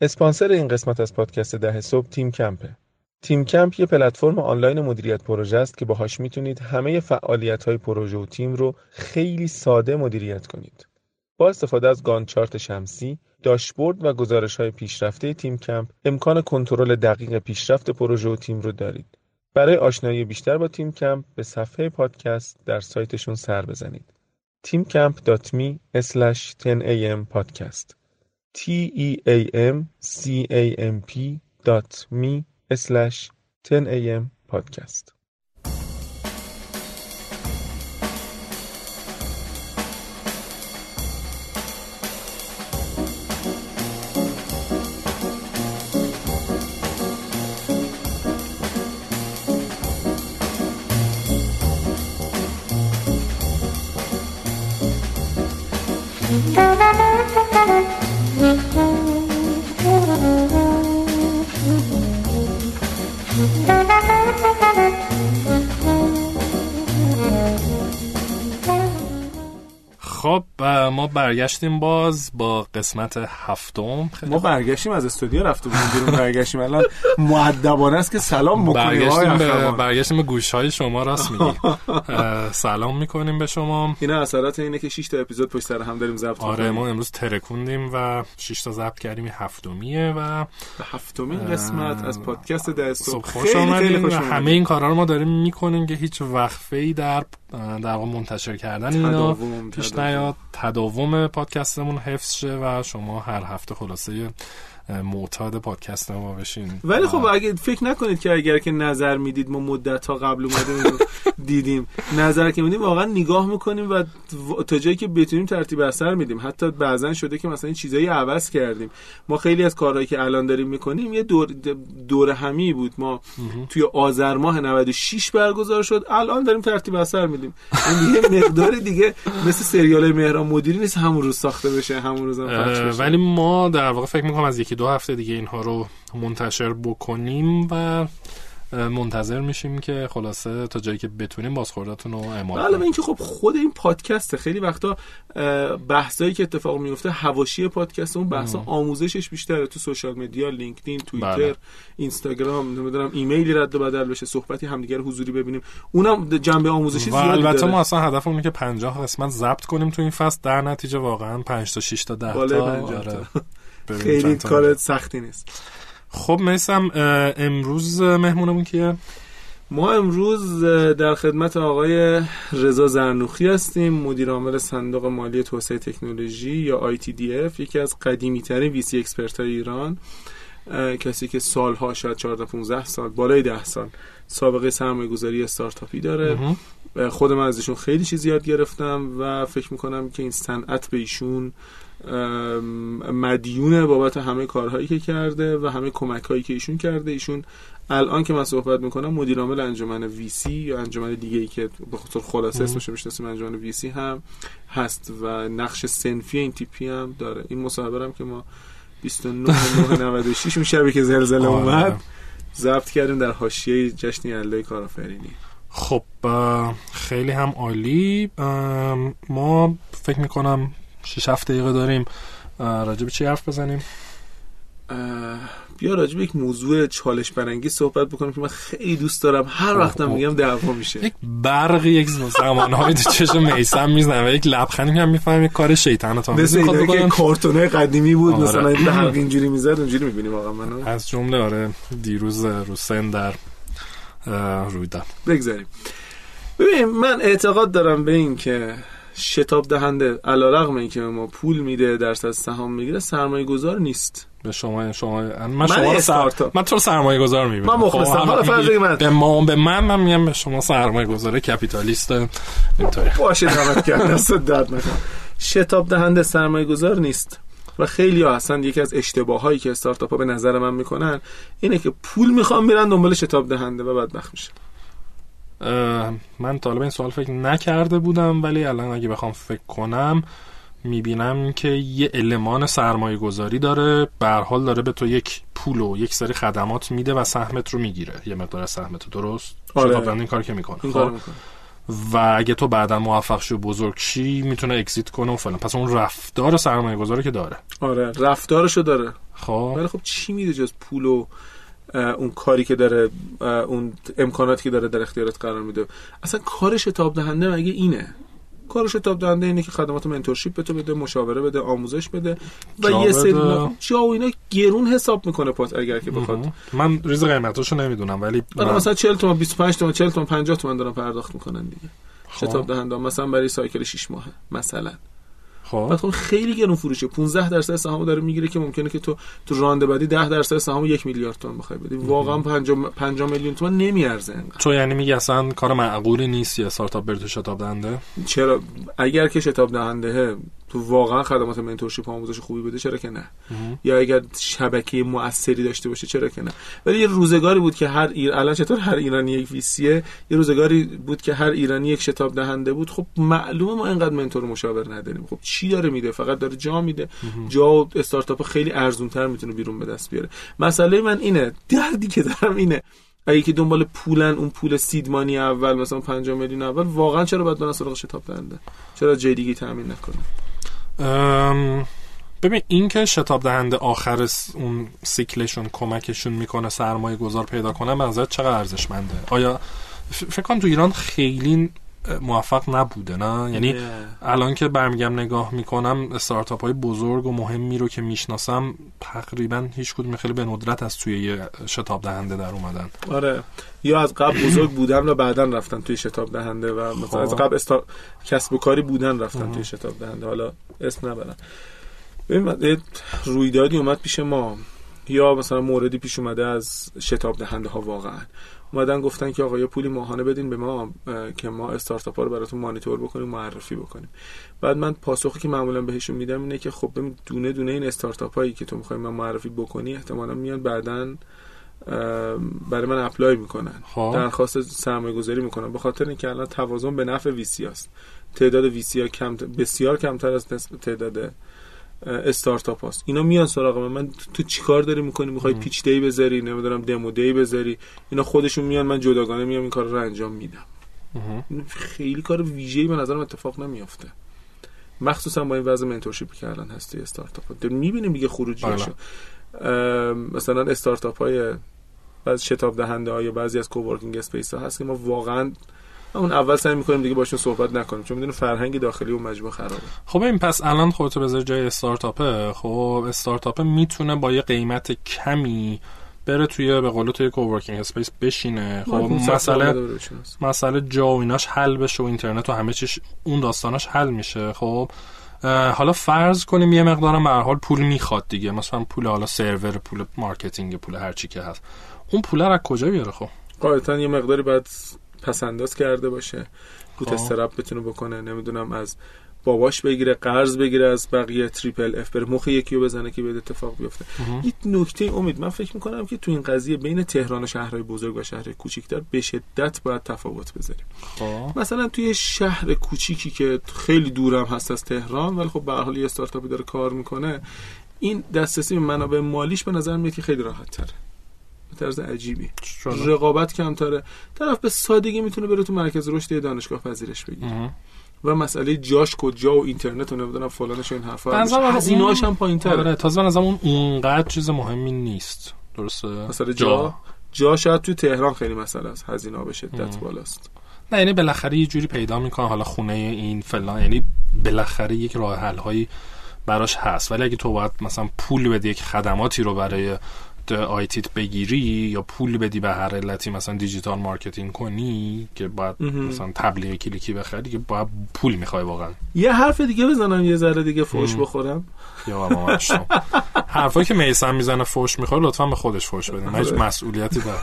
اسپانسر این قسمت از پادکست ده صبح تیم کمپه. تیم کمپ یه پلتفرم آنلاین مدیریت پروژه است که باهاش می‌تونید همه فعالیت های پروژه و تیم رو خیلی ساده مدیریت کنید. با استفاده از گان چارت شمسی، داشبورد و گزارش های پیشرفته تیم کمپ امکان کنترل دقیق پیشرفت پروژه و تیم رو دارید. برای آشنایی بیشتر با تیم کمپ به صفحه پادکست در سایتشون سر بزنید. teamcamp.me 10am podcast t-e-a-m-c-a-m-p dot me slash 10 a.m. podcast. ما برگشتیم باز با قسمت هفتم. ما برگشتیم از استودیو رفته بودیم بیرون برگشتیم. الان مؤدبانه است که سلام بکنیم برگشتیم به برگشتیم به گوش های شما راست میگی. سلام می‌کنیم به شما. این اثرات اینه که 6 تا اپیزود پشت سر هم داریم ضبط آره ما امروز ترکوندیم و 6 تا ضبط کردیم هفتمیه و هفتمین قسمت از پادکست ده صبح. خوش آمدید همه این کارا رو ما داریم می‌کنیم که هیچ وقفه ای در در واقع منتشر کردن اینا پیش نیاد تداوم پادکستمون حفظ شه و شما هر هفته خلاصه معتاد پادکست ما بشین ولی خب اگه فکر نکنید که اگر که نظر می‌دید ما مدت ها قبل اومدیم دیدیم نظر که میدیم واقعا نگاه می‌کنیم و تا جایی که بتونیم ترتیب اثر میدیم. حتی بعضا شده که مثلا چیزایی عوض کردیم. ما خیلی از کارهایی که الان داریم می‌کنیم یه دور دور همی بود. ما توی آذر ماه 96 برگزار شد. الان داریم ترتیب اثر میدیم. این یه مقدار دیگه مثل سریال مهران مدیری نیست. همون روز ساخته بشه همون روز هم بشه. ولی ما در واقع فکر می‌کنم از یکی دو هفته دیگه اینها رو منتشر بکنیم و منتظر میشیم که خلاصه تا جایی که بتونیم بازخورداتون رو اعمال کنیم. اینکه خب خود این پادکسته. خیلی وقتا بحثایی که اتفاق میفته حواشی پادکست اون بحثا آموزشش بیشتره تو سوشال مدیا لینکدین توییتر بله. اینستاگرام نمی‌دونم ایمیلی رد و بدل بشه صحبتی همدیگه حضوری ببینیم. اونم جنبه آموزشی زیادی البته. ما اصلا هدفمون که 50 قسمت ضبط کنیم تو این فصل. در نتیجه واقعا 5 تا 6 تا 10 تا. خیلی کار سختی نیست. خب میسم امروز مهمونمون کیه؟ ما امروز در خدمت آقای رضا زرنوخی هستیم مدیر عامل صندوق مالی توسعه تکنولوژی یا ITDF یکی از قدیمی ترین ویسی اکسپرت های ایران کسی که سالها شاید 14 15 سال بالای 10 سال سابقه سرمایه گذاری استارتاپی داره. خود من ازشون خیلی چیز یاد گرفتم و فکر می‌کنم که این صنعت به ایشون مدیونه بابت همه کارهایی که کرده و همه کمک هایی که ایشون کرده ایشون الان که من صحبت می‌کنم مدیر عامل انجمن ویسی یا انجمن دیگه ای که به خاطر خلاصه اسمش می‌شناسیم انجمن ویسی هم هست و نقش سنفی این تیپی هم داره این مصاحبه هم که ما 29 96 اون شبی که زلزله اومد ضبط کردیم در حاشیه جشن یلدای کارآفرینی خب خیلی هم عالی ما فکر می‌کنم 6 7 دقیقه داریم. راجع به چی حرف بزنیم؟ بیا راجع به یک موضوع چالش برانگیز صحبت بکنیم که من خیلی دوست دارم. هر وقتم میگم دعوا میشه. یک برق یک زمانهای تو چشم میسم می‌زنه و یک لبخندی هم می‌فهمم یک کار شیطان تا مثل اینکه کارتونه قدیمی بود آره. مثلا این حلق اینجوری می‌زد اونجوری می‌بینیم واقعا منو. از جمله آره دیروز روسن در روی داد بگذاریم. ببین من اعتقاد دارم به این که شتاب دهنده علا رقم این که ما پول میده درصد سهام می‌گیره سرمایه گذار نیست. به شما شما من شما رو سر... من تو سرمایه گذار می‌بینم. من مخلصم. حالا فرض من به ما به من من میگم به شما سرمایه گذار کپیتالیست. اینطوری. باشه دعوت کرد. دست درد نکن شتاب دهنده سرمایه گذار نیست. و خیلی ها اصلا یکی از اشتباهایی که استارتاپ ها به نظر من می‌کنن اینه که پول می‌خوام میرن دنبال شتاب دهنده و بدبخت میشه من طالب این سوال فکر نکرده بودم ولی الان اگه بخوام فکر کنم می‌بینم که یه المان سرمایه گذاری داره حال داره به تو یک پول و یک سری خدمات میده و سهمت رو می‌گیره. یه مقدار سهمت رو درست؟ آره. این کار که می‌کنه. خب؟ و اگه تو بعدا موفق شو بزرگ شی می‌تونه اکزیت کنه و فلان. پس اون رفتار سرمایه گذاره که داره. آره رفتارشو داره. خب؟ ولی خب چی میده جز پول و اون کاری که داره اون امکاناتی که داره در اختیارت قرار میده. اصلا کار شتاب دهنده مگه اینه؟ کار شتاب دهنده اینه که خدمات منتورشیپ به تو بده مشاوره بده آموزش بده و یه سری جا و اینا گرون حساب می‌کنه پات اگر که بخواد. من ریز قیمتاشو نمی‌دونم ولی من... مثلا 40 تومن 25 تومن 40 تومن 50 تومن دارن پرداخت می‌کنن دیگه. خب. شتاب دهنده مثلا برای سایکل 6 ماهه مثلا. خب. بعد خب خیلی گرون فروشه. 15 درصد سهامو داره می‌گیره که ممکنه که تو تو رانده بعدی 10 درصد سهام یک میلیارد تومان بخوای بدی. واقعا 50 50 میلیون تومان نمیارزه انقدر. تو یعنی میگی اصلا کار معقولی نیست یه استارتاپ بره تو شتاب دهنده؟ چرا؟ اگر که شتاب دهنده تو واقعا خدمات منتورشیپ آموزش خوبی بده چرا که نه؟ یا اگر شبکه موثری داشته باشه چرا که نه؟ ولی یه روزگاری بود که هر ایر... الان چطور هر ایرانی یک ویسیه؟ یه روزگاری بود که هر ایرانی یک شتاب دهنده بود. خب معلومه ما اینقدر منتور مشاور نداریم. خب چی داره میده؟ فقط داره جا میده. جا و استارتاپ خیلی ارزون تر می‌تونه بیرون به دست بیاره. مسئله من اینه دردی که دارم اینه. اگه که دنبال پولن اون پول سیدمانی اول مثلا 5 میلیون اول واقعا چرا باید برن سراغ شتاب دهنده؟ چرا جای دیگه تامین نکنه؟ ببین این که شتاب دهنده آخر اون سیکلشون کمکشون می‌کنه سرمایه گذار پیدا کنه به چقدر ارزشمنده؟ آیا فکر کنم تو ایران خیلی موفق نبوده نه؟ یعنی الان که برمیگم نگاه می‌کنم استارتاپ های بزرگ و مهمی رو که می‌شناسم تقریبا هیچ کدوم خیلی به ندرت از توی یه شتاب دهنده در اومدن. آره. یا از قبل بزرگ بودن و بعدا رفتن توی شتاب دهنده و مثلا از خب. قبل استا... کسب و کاری بودن رفتن توی شتاب دهنده. حالا اسم نبرن ببین رویدادی اومد پیش ما. یا مثلا موردی پیش اومده از شتاب دهنده ها واقعا. اومدن گفتن که آقا یه پولی ماهانه بدین به ما که ما استارتاپ ها رو براتون مانیتور بکنیم معرفی بکنیم. بعد من پاسخی که معمولا بهشون میدم اینه که خب دونه دونه این استارتاپ هایی که تو می‌خوای من معرفی بکنی احتمالا میان بعدا برای من اپلای می‌کنن. درخواست سرمایه گذاری می‌کنن. به خاطر اینکه الان توازن به نفع ویسی است تعداد ویسی ها کم بسیار کمتر از تعداد استارتاپ هست اینا میان سراغ من. من تو چیکار داری می‌کنی؟ می‌خوای پیچ دی بذاری؟ نمی‌دونم دمو دی بذاری؟ اینا خودشون میان. من جداگانه میام این کار رو انجام میدم. خیلی کار ویژه‌ای به نظرم اتفاق نمیافته. مخصوصا با این وضع mentorship ی که الان هست توی استارتاپ ها. می‌بینیم دیگه خروجیشو بله. مثلا استارتاپ های بعضی شتاب دهنده ها یا بعضی از coworking space ها هست که ما واقعا اون اول سعی می‌کنیم دیگه باشون صحبت نکنیم چون می‌دونیم فرهنگ داخلی و مجموعه خرابه. خب این پس الان خودتو بذار جای استارتاپه. خب استارتاپه می‌تونه با یه قیمت کمی بره توی به قول توی coworking space بشینه. خب مسئله مسئله جا و ایناش حل بشه و اینترنت و همه چیش اون داستاناش حل میشه. خب حالا فرض کنیم یه مقدارم به حال پول می‌خواد دیگه. مثلا پول حالا سرور پول marketing پول هر چی که هست. اون پول رو از کجا بیاره خب؟ قاعدتا یه مقداری بعد پس انداز کرده باشه bootstrap بتونه بکنه نمی‌دونم از باباش بگیره قرض بگیره از بقیه triple F بره مخ یکی رو بزنه که یه اتفاق بیفته. یک نکته امید من فکر می‌کنم که تو این قضیه بین تهران و شهرهای بزرگ و شهرهای کوچیکتر به شدت باید تفاوت بذاریم. مثلا توی شهر کوچیکی که خیلی دورم هست از تهران ولی خب به هر حال یه استارتاپی داره کار می‌کنه این دسترسی به منابع مالیش به نظر میاد که خیلی راحت تره طرز عجیبی. رقابت کمتره. طرف به سادگی می‌تونه بره تو مرکز رشد دانشگاه پذیرش بگیره. و مسئله جاش کجا و اینترنت و نمی‌دونم فلانش این حرفا. هزینه‌اش هم پایین‌تره. آره تازه به اون اونقدر چیز مهمی نیست. درسته؟ مثلا جا. جا. شاید تو تهران خیلی مسئله است. هزینه به شدت بالاست. نه یعنی بالاخره یه جوری پیدا می‌کنه حالا خونه این فلان یعنی بالاخره یک راه حل هایی براش هست. ولی اگه تو باید مثلا پول بدی یک خدماتی رو برای IT ت بگیری یا پول بدی به هر علتی مثلا digital marketing کنی که باید مثلا تبلیغ کلیکی بخری که باید پول می‌خوای واقعا. یه حرف دیگه بزنم یه ذره دیگه فوش بخورم. یا حرفایی که میسم می‌زنه فوش می‌خواد لطفا به خودش فوش بدیم هیچ آره. مسئولیتی داره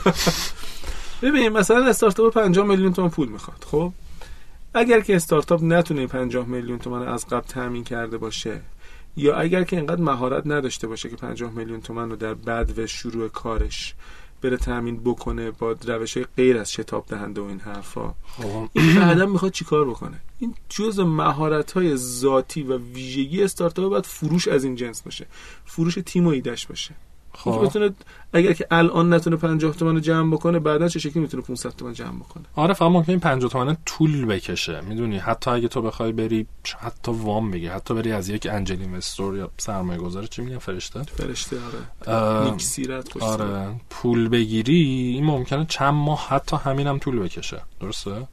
ببین مثلا استارتاپ 50 میلیون تومان پول می‌خواد خب؟ اگر که استارتاپ نتونه 50 میلیون تومان از قبل تامین کرده باشه یا اگر که اینقدر مهارت نداشته باشه که 50 میلیون تومن رو در بعد و شروع کارش بره تامین بکنه با روش های غیر از شتاب دهنده و این حرفا خب. این بعدا می‌خواد چیکار بکنه این جز مهارت های ذاتی و ویژگی استارتاپ باید فروش از این جنس باشه فروش تیم و ایدش باشه خب. بتونه اگر که الان نتونه 50 تومن جمع بکنه بعدا چه شکلی می‌تونه 500 تومن جمع بکنه؟ آره فقط ممکنه 50 تومن طول بکشه. می‌دونی حتی اگه تو بخوای بری حتی وام بگی حتی بری از یک angel investor یا سرمایه گذار چی میگن فرشته؟ فرشته آره. نیک سیرت آره. پول بگیری این ممکنه چند ماه حتی همینم هم طول بکشه. درسته؟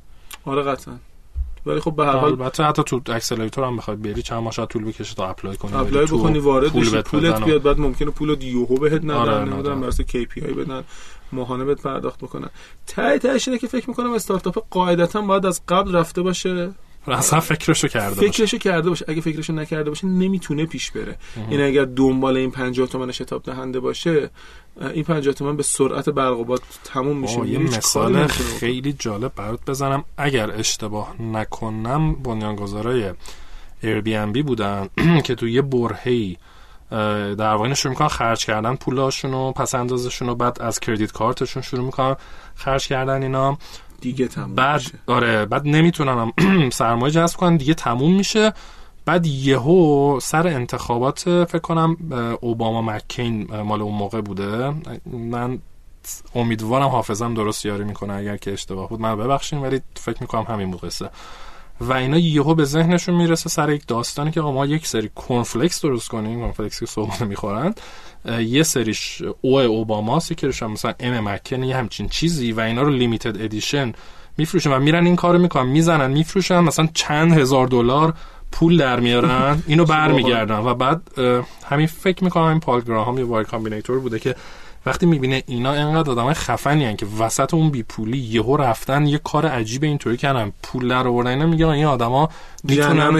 آره قطعا. ولی خب به هر حال البته حتی تو accelerator هم بخواد بری چند ماه طول بکشه تا apply کنی apply بکنی وارد بشی پولت بیاد بعد ممکنه پول یوهو بهت ندن آره نمی‌دونم واسه کی پی آی بدن ماهانه بهت پرداخت بکنن. تای تایش اینه که فکر می‌کنم استارتاپ قاعدتا باید از قبل رفته باشه. اصلا فکرشو کرده باشه. فکرشو کرده باشه. اگه فکرشو نکرده باشه نمی‌تونه پیش بره. این اگر دنبال این 50 تومن شتاب دهنده باشه این 50 تومن به سرعت برق تموم میشه. یه مثال خیلی جالب برات بزنم. اگر اشتباه نکنم بنیانگذارای بی بودن که تو یه برهه‌ای در واقع شروع می‌کنن خرج کردن پولاشون و پس اندازشون و بعد از کردیت کارتشون شروع می‌کنن خرج کردن اینا. دیگه تموم بعد میشه. آره بعد نمی‌تونن سرمایه جذب کنن دیگه تموم میشه. بعد یهو سر انتخابات فکر کنم اوباما مکین مال اون موقع بوده. من امیدوارم حافظم درست یاری می‌کنه اگر که اشتباه بود. من ببخشین ولی فکر می‌کنم همین بود قصه و اینا یهو به ذهنشون می‌رسه سر یک داستانی که ما یک سری کورنفلکس درست کنیم. کورنفلکس که صبحانه می‌خورن یه سریش او اوباما که مثلا ام مک‌کین یه همچین چیزی و اینا رو limited edition میفروشن و میرن این کارو می‌کنن می‌زنن میفروشن مثلا چند هزار دلار پول در میارن اینو برمیگردن. و بعد همین فکر می‌کنم این پال گراهام یه Y Combinator بوده که وقتی می‌بینه اینا انقدر آدم خفنی هن که وسط اون بی پولی یهو رفتن یه کار عجیب اینطوری کردن. پول در آوردن اینا میگن این آدما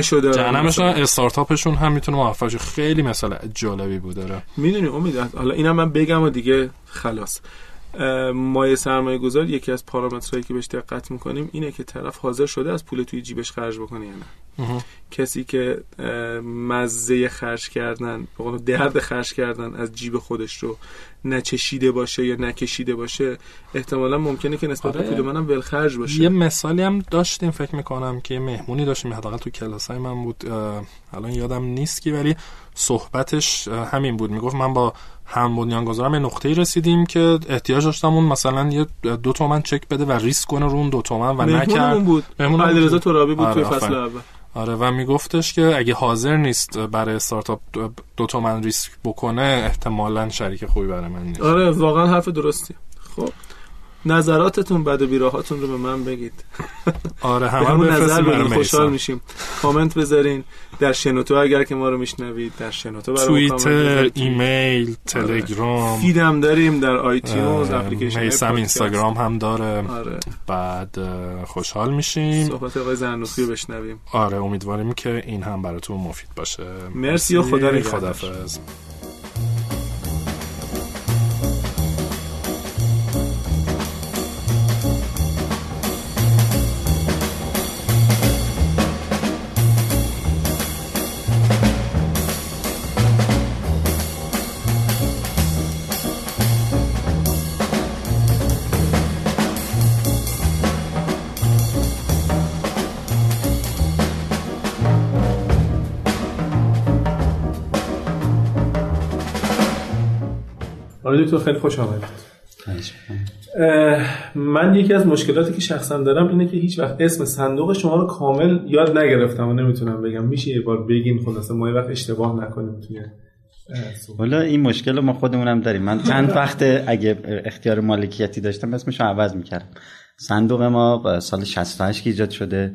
شده جهنمشون استارتاپشون هم می‌تونه موفق خیلی مثلا جالبی بوده می‌دونی امید حالا اینا من بگم و دیگه خلاص. مایه سرمایه گذار یکی از پارامترهایی که بهش دقت می‌کنیم اینه که طرف حاضر شده از پول توی جیبش خرج بکنه یا نه. کسی که مزه خرج کردن درد خرج کردن از جیب خودش رو نچشیده باشه یا نکشیده باشه احتمالا ممکنه که نسبت به آره. پول منم ولخرج باشه. یه مثالی هم داشتیم فکر می‌کنم که مهمونی داشتیم حداقل تو کلاسای من بود. الان یادم نیست که ولی صحبتش همین بود. می‌گفت من با هم بنیانگذارم یه نقطه‌ای رسیدیم که احتیاج داشتم اون مثلا یه دو تومن چک بده و ریسک کنه رو اون دو تومن و نکرد. بود. علیرضا ترابی بود آره توی فصل اول. آره و میگفتش که اگه حاضر نیست برای استارتاپ دو تومن ریسک بکنه احتمالا شریک خوبی برای من نیست. آره واقعا حرف درستی. خب. نظراتتون بد و بیراهاتون رو به من بگید. آره همه نظر بدین خوشحال میشیم. کامنت بذارین در شنوتو اگر که ما رو میشنوید در شنوتو برای توییتر ایمیل تلگرام. فیدم داریم در آیتیونز اپلیکیشن میسم اینستاگرام هم داره. آره. بعد خوشحال میشیم. صحبت آقای زنوخی رو بشنویم. آره امیدواریم که این هم براتون مفید باشه. مرسی و خدا خدافظ آقای دکتر خیلی خوش آمدید. من یکی از مشکلاتی که شخصا دارم اینه که هیچ وقت اسم صندوق شما رو کامل یاد نگرفتم و نمی‌تونم بگم. میشه یه بار بگین خلاصه ما یه وقت اشتباه نکنیم توی حالا این مشکل ما خودمونم داریم. من چند وقت اگه اختیار مالکیتی داشتم اسمش رو عوض می‌کردم. صندوق ما سال 68 که ایجاد شده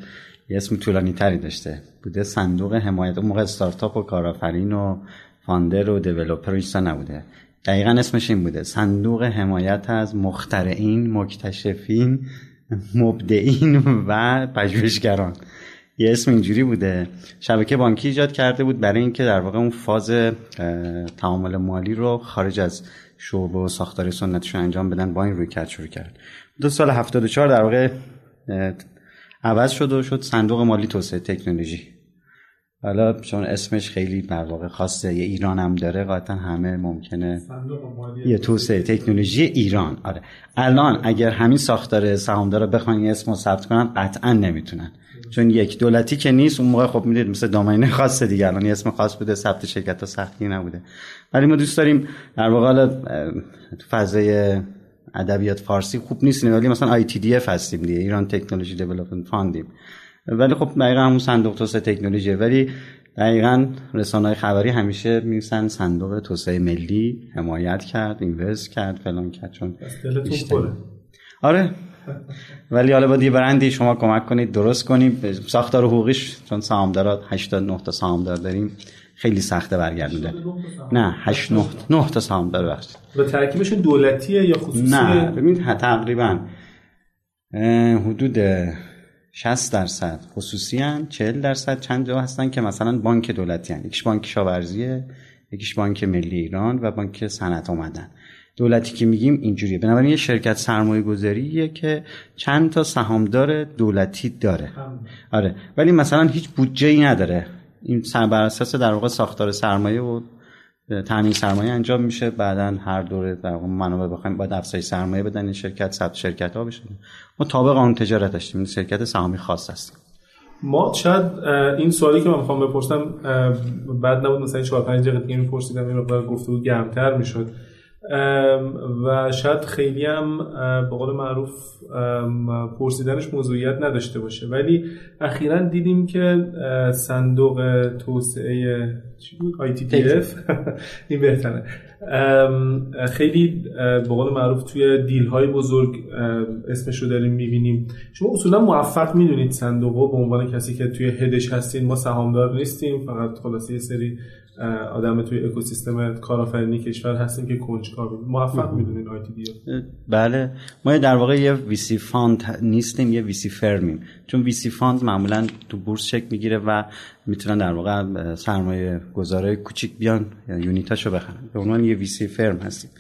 یه اسم طولانی تری داشته. بوده صندوق حمایت موقع استارتاپ و کارآفرین و فاندر و دیولپر و نبوده. دقیقا اسمش این بوده. صندوق حمایت از مخترعین مکتشفین مبدعین و پژوهشگران. یه اسم اینجوری بوده. شبکه بانکی ایجاد کرده بود برای اینکه در واقع اون فاز تعامل مالی رو خارج از شعبه و ساختار سنتش انجام بدن. با این روی کرد شروع کرد. دو سال 74 در واقع عوض شد و شد صندوق مالی توسعه تکنولوژی. حالا چون اسمش خیلی در واقع خاصه یه ایران هم داره قطعا هم ممکنه. یه توسعه تکنولوژی ایران. آره. الان اگر همین ساختار سهامدار رو بخوان اسم ثبت کنن قطعا نمی‌تونن. چون یک دولتی که نیست اون موقع خب می‌دید مثل domain خاصه دیگه الان اسم خاص بوده ثبت شرکت ها سختی نبوده. ولی ما دوست داریم در واقع تو فضای ادبیات فارسی خوب نیست ولی مثلا ITDF هستیم دیگه Iran Technology Development Fund یم. ولی خب دقیقا همون صندوق توسعه تکنولوژی. ولی دقیقا رسانه خبری همیشه میسن صندوق توسعه ملی حمایت کرد اینوست کرد فلان کرد چون آره. ولی حالا با یه برندی شما کمک کنید درست کنیم ساختار حقوقیش چون سهامدارات 89 تا سهامدار داریم خیلی سخته برگردونده. نه 8 9 9 تا سهامدار بخش و ترکیبشون دولتیه یا خصوصیه؟ نه ببینید تقریبا حدود 60 درصد خصوصی هن 40 درصد چند جا هستن که مثلا بانک دولتی هن. یکیش بانک شاورزیه یکیش بانک ملی ایران و بانک صنعت اومدن دولتی که میگیم اینجوریه. بنابراین یه شرکت سرمایه گذاریه که چند تا سهامدار دولتی داره. آره. ولی مثلا هیچ بودجه ای نداره. این بر اساس در واقع ساختار سرمایه و تامین سرمایه انجام میشه. بعدا هر دوره در منابع بخوایم باید افزایش سرمایه بدن. این شرکت ثبت شرکت ها بشه. ما تابع قانون تجارت داشتیم شرکت سهامی خاص هستیم ما شاید این سوالی که من می‌خوام بپرسم بعد نبود مثلا 4 5 دقیقه دیگه میپرسیدم این مقدار گفتگو گرمتر می‌شد. و شاید خیلی هم به قول معروف پرسیدنش موضوعیت نداشته باشه. ولی اخیرا دیدیم که صندوق توسعه چی بود؟ ITDF این بهتره. خیلی به قول معروف توی deal های بزرگ اسمش رو داریم می‌بینیم. شما اصولا موفق می‌دونید صندوق به عنوان کسی که توی هدش هستین. ما سهامدار نیستیم. فقط خلاصه یه سری آدم توی اکوسیستم کارآفرینی کشور هستیم که کنجکاو موفق می‌دونین IT بله. ما در واقع یه VC fund نیستیم یه VC firm یم. چون VC fund معمولا تو بورس شکل می‌گیره و می‌تونن در واقع سرمایه گذاره کوچیک بیان یا unit اشو بخرن. به عنوان یه VC firm هستیم.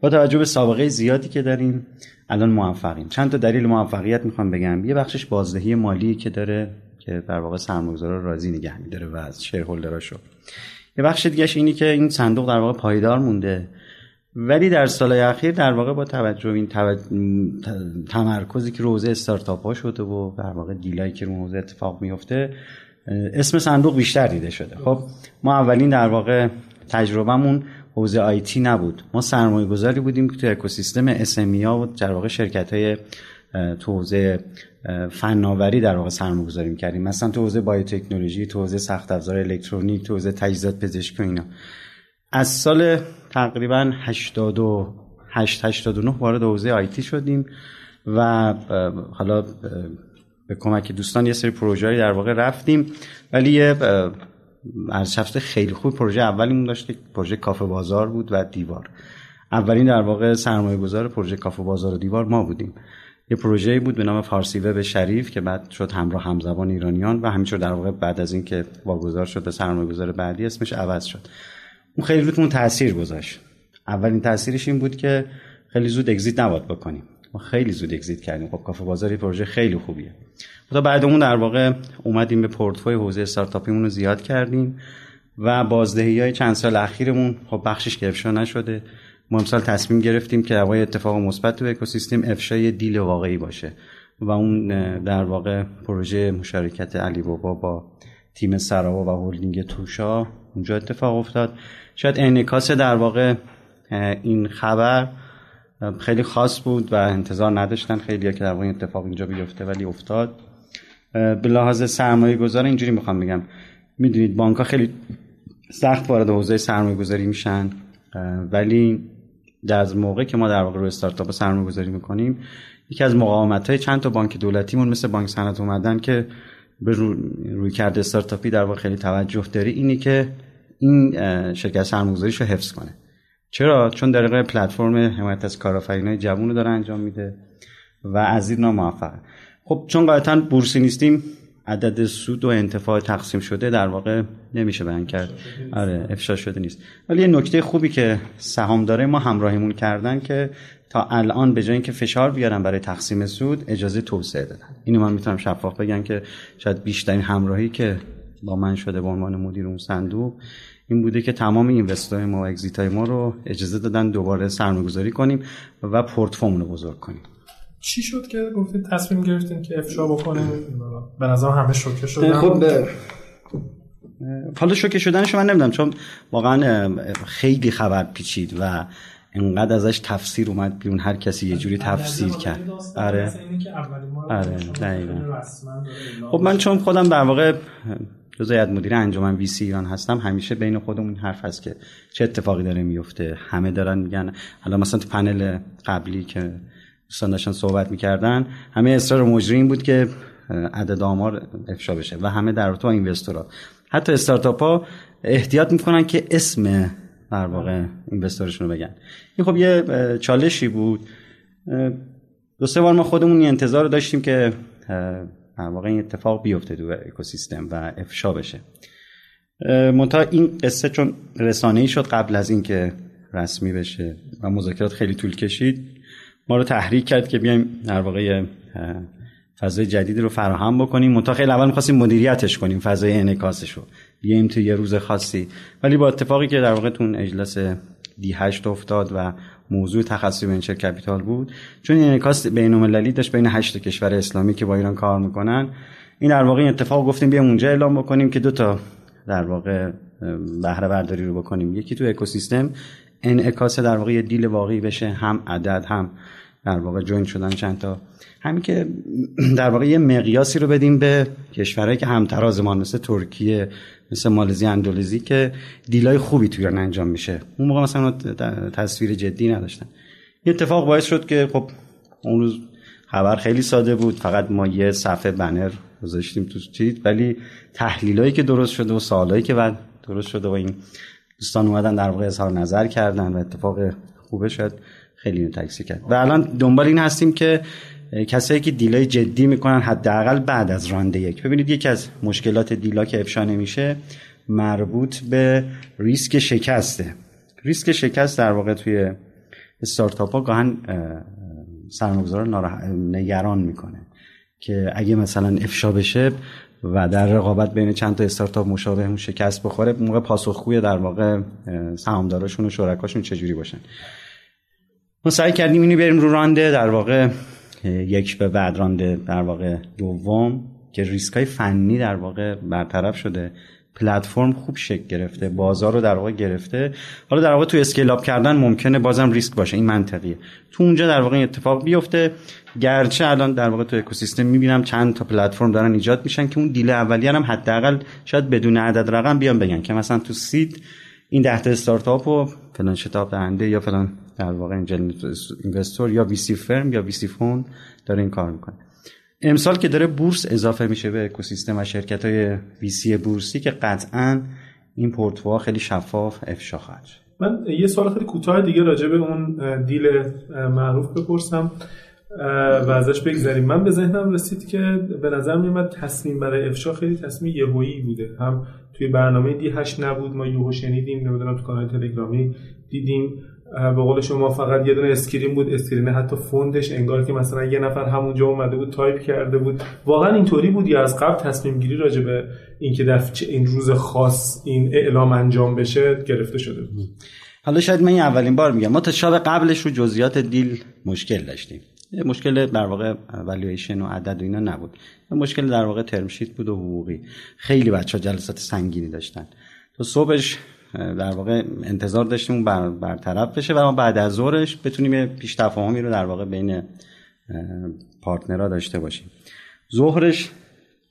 با توجه به سابقه زیادی که داریم الان موفقیم. چند تا دلیل موفقیت می‌خوام بگم. یه بخشش بازدهی مالی که داره که در واقع سرمایه‌گذارا راضی نگه میداره و از shareholder اشو یه بخش دیگهش اینی که این صندوق در واقع پایدار مونده. ولی در سالهای اخیر در واقع با توجه این تمرکزی که روزه استارتاپ ها شده و در واقع دیلایی که رو حوزه اتفاق میفته اسم صندوق بیشتر دیده شده. خب ما اولین در واقع تجربهمون حوزه آیتی نبود. ما سرمایه گذاری بودیم که تو اکوسیستم اسمی ها و در واقع شرکت های تو حوزه فناوری در واقع سرمایه گذاری کردیم مثلا تو حوزه بایوتکنولوژی تو حوزه سخت افزار الکترونیک تو حوزه تجهیزات پزشکی و اینا. از سال تقریبا 88 89 وارد حوزه آیتی شدیم و حالا به کمک دوستان یه سری پروژه‌ای در واقع رفتیم. ولی یه از خیلی خوب پروژه اولیمون داشت پروژه کافه بازار بود و دیوار. اولین در واقع سرمایه گذار پروژه کافه بازار و دیوار ما بودیم. یه پروژه‌ای بود به نام فارسی وب شریف که بعد شد همراه همزبان ایرانیان و همینطور در واقع بعد از اینکه واگذار شد به سرمایه‌گذار بعدی اسمش عوض شد. اون خیلی روتون تاثیر گذاشت. اولین تاثیرش این بود که خیلی زود اگزییت نباید بکنیم. ما خیلی زود اگزییت کردیم. خب کافه بازاری پروژه خیلی خوبیه. تا بعد اون در واقع اومدیم به پورتفوی حوزه استارتاپیمون رو زیاد کردیم و بازدهی های چند سال اخیرمون خب بخشش که افشا نشده. ما امسال تصمیم گرفتیم که هوای اتفاق مثبت تو اکوسیستم افشای دیل واقعی باشه و اون در واقع پروژه مشارکت علی بابا با تیم سراوا و هولدینگ توشا اونجا اتفاق افتاد. شاید انعکاس در واقع این خبر خیلی خاص بود و انتظار نداشتن خیلی که در واقع اتفاق اینجا بیفته ولی افتاد. به لحاظ سرمایه گذار اینجوری می‌خوام بگم. می‌دونید بانک ها خیلی سخت وارد حوزه سرمایه گذاری میشن ولی در از موقع که ما در واقع روی استارتاپ سرمایه گذاری می‌کنیم یکی از مقاومت های چند تا بانک دولتیمون مثل بانک صنعت اومدن که به روی کرده استارتاپی در واقع خیلی توجه داره اینی که این شرکت سرمایه‌گذاریش رو حفظ کنه. چرا؟ چون در پلتفرم حمایت از کارآفرینای جوون رو داره انجام میده و از این موفق خب چون قاعدتا بورسی نیستیم عدد سود و انتفاع تقسیم شده در واقع نمیشه بیان کرد. آره افشا شده نیست. ولی یه نکته خوبی که سهامدارای ما همراهیمون کردن که تا الان به جای اینکه فشار بیارن برای تقسیم سود اجازه توسعه دادن اینو من می‌تونم شفاف بگم که شاید بیشترین همراهی که با من شده به عنوان مدیر اون صندوق این بوده که تمام اینوستای ما و اگزیت های ما رو اجازه دادن دوباره سرمایه‌گذاری کنیم و پورتفومون رو بزرگ کنیم. چی شد که گفتید تصمیم گرفتین که افشا بکنیم به نظر همه شوکه شدن. خب حالا شوکه شدنشو من نمی‌دونم چون واقعا خیلی خبر پیچید و انقدر ازش تفسیر اومد بیرون هر کسی یه جوری تفسیر کرد. آره. آره خب من چون خودم در واقع جزء هیئت مدیر انجمن وی سی ایران هستم همیشه بین خودمون حرف هست که چه اتفاقی داره میفته همه دارن میگن حالا مثلا تو پنل قبلی که دوستان داشتن صحبت می‌کردن همه اصرار مجری این بود که عدد آمار افشا بشه و همه در تو اینوستورا. حتی استارتاپ ها احتیاط می‌کنن که اسم در واقع اینوستورشون رو بگن. این خب یه چالشی بود. دو سه بار ما خودمون انتظار داشتیم که در واقع این اتفاق بیفته تو اکوسیستم و افشا بشه. منتها این قصه چون رسانه‌ای شد قبل از اینکه رسمی بشه و مذاکرات خیلی طول کشید ما رو تحریک کرد که بیایم در واقع فضای جدیدی رو فراهم بکنیم. منتها خیلی اول می‌خواستیم مدیریتش کنیم فضای انعکاسش رو. بیایم تو یه روز خاصی. ولی با اتفاقی که در واقع تو اجلاس دی هشت افتاد و موضوع تخصصی venture capital بود چون این انعکاس بین المللی داشت بین هشت کشور اسلامی که با ایران کار می‌کنن. این در واقع اتفاق گفتیم بیایم اونجا اعلام بکنیم که دو تا در واقع بهره برداری رو بکنیم. یکی تو اکوسیستم انعکاس در واقع deal واقعی بشه هم عدد هم در واقع join شدن چند تا. همین که در واقع یه مقیاسی رو بدیم به کشورهایی که همترازمان مثل ترکیه مثل مالزی اندونزی که دیلای خوبی توی ایران انجام میشه. اون موقع مثلا تصویر جدی نداشتن. یه اتفاق باعث شد که خب اون روز خبر خیلی ساده بود. فقط ما یه صفحه بنر گذاشتیم تو چیت ولی تحلیلایی که درست شده و سوالایی که بعد درست شده و این دوستان اومدن در واقع اظهار نظر کردن و اتفاق خوبه شد خیلی تکسی کرد. و الان دنبال این هستیم که کسایی که دیلای جدی می‌کنن حداقل بعد از رانده یک. ببینید یکی از مشکلات دیلا که افشا نمیشه مربوط به ریسک شکسته. ریسک شکست در واقع توی استارتاپ ها گاهن سرمایه‌گذار نگران می‌کنه که اگه مثلا افشا بشه و در رقابت بین چند تا استارتاپ مشابه شکست بخوره موقع پاسخگوی در واقع سهامداراشون و شرکاشون چجوری باشن. ما سعی کردیم اینو بریم رو رانده در واقع یک به بعد رانده در واقع دوم که ریسک های فنی در واقع برطرف شده. پلتفرم خوب شکل گرفته بازار رو در واقع گرفته. حالا در واقع تو اسکیل اپ کردن ممکنه بازم ریسک باشه این منطقیه. تو اونجا در واقع اتفاق بیفته. گرچه الان در واقع تو اکوسیستم می‌بینم چند تا پلتفرم دارن ایجاد میشن که اون دیل اولیه هم حداقل شاید بدون عدد رقم بیان بگن که مثلا تو سید این ده تا استارتاپ و فلان شتاب دهنده یا فلان در واقع انجل اینوستور یا ویسی فرم یا ویسی فوند داره این کار می‌کنه. امسال که داره بورس اضافه میشه به اکوسیستم و شرکت های ویسی بورسی که قطعا این پورتفوها خیلی شفاف افشا خواهد من یه سوال خیلی کوتاه دیگه راجع به اون دیل معروف بپرسم و ازش بگذاریم من به ذهنم رسید که به نظر میومد تصمیم برای افشا خیلی تصمیم یهویی بوده. هم توی برنامه دی هشت نبود ما یهو شنیدیم نمی‌دونم تو کانال تلگرامی دیدیم. به قول شما فقط یه دونه screen بود screen حتی font ش انگار که مثلا یه نفر همونجا اومده بود تایپ کرده بود. واقعا اینطوری بود یا از قبل تصمیم گیری راجع به اینکه در این روز خاص این اعلام انجام بشه گرفته شده بود. حالا شاید من این اولین بار میگم. ما تا شب قبلش رو جزئیات deal مشکل داشتیم. مشکل در واقع والویشن و عدد و اینا نبود. مشکل در واقع ترم بود و حقوقی. خیلی بچه جلسات سنگینی داشتن. تو صبحش در واقع انتظار داشتیم بر برطرف بشه و ما بعد از ظهرش بتونیم یه پیش تفاهمی رو در واقع بین پارتنرها داشته باشیم. ظهرش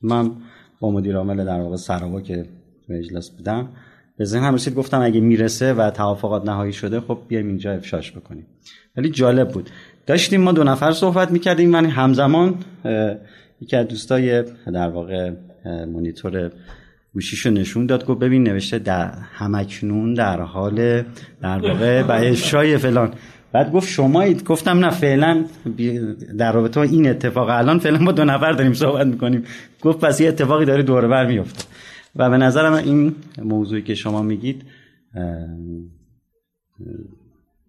من با مدیر عامل در واقع سراوا که تو اجلاس بودم به ذهن هم رسید گفتم اگه می‌رسه و توافقات نهایی شده خب بیایم اینجا افشاش بکنیم. ولی جالب بود. داشتیم ما دو نفر صحبت می‌کردیم من همزمان یکی از دوستای در واقع مونیتور گوشیشو نشون داد گفت ببین نوشته در همکنون در حال در واقع افشای فلان. بعد گفت شما گفتم نه فعلا در رابطه این اتفاق. الان فعلا ما دو نفر داریم صحبت می‌کنیم. گفت پس یه اتفاقی داره دور بر میفته و به نظرم این موضوعی که شما میگید